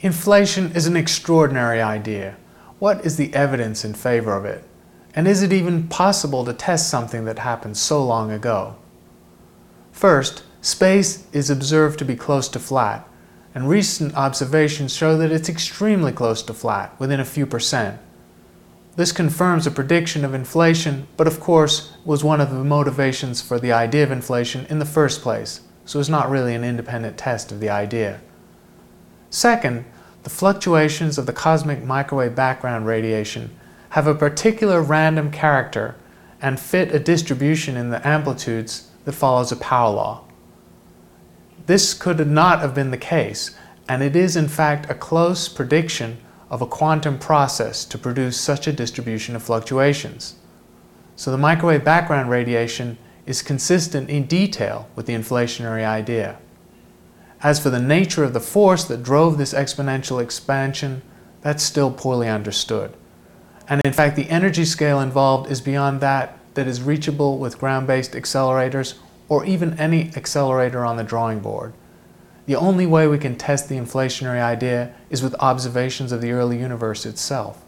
Inflation is an extraordinary idea. What is the evidence in favor of it? And is it even possible to test something that happened so long ago? First, space is observed to be close to flat, and recent observations show that it's extremely close to flat, within a few percent. This confirms a prediction of inflation, but of course was one of the motivations for the idea of inflation in the first place, so it's not really an independent test of the idea. Second, the fluctuations of the cosmic microwave background radiation have a particular random character and fit a distribution in the amplitudes that follows a power law. This could not have been the case, and it is in fact a close prediction of a quantum process to produce such a distribution of fluctuations. So the microwave background radiation is consistent in detail with the inflationary idea. As for the nature of the force that drove this exponential expansion, that's still poorly understood. And in fact, the energy scale involved is beyond that that is reachable with ground-based accelerators or even any accelerator on the drawing board. The only way we can test the inflationary idea is with observations of the early universe itself.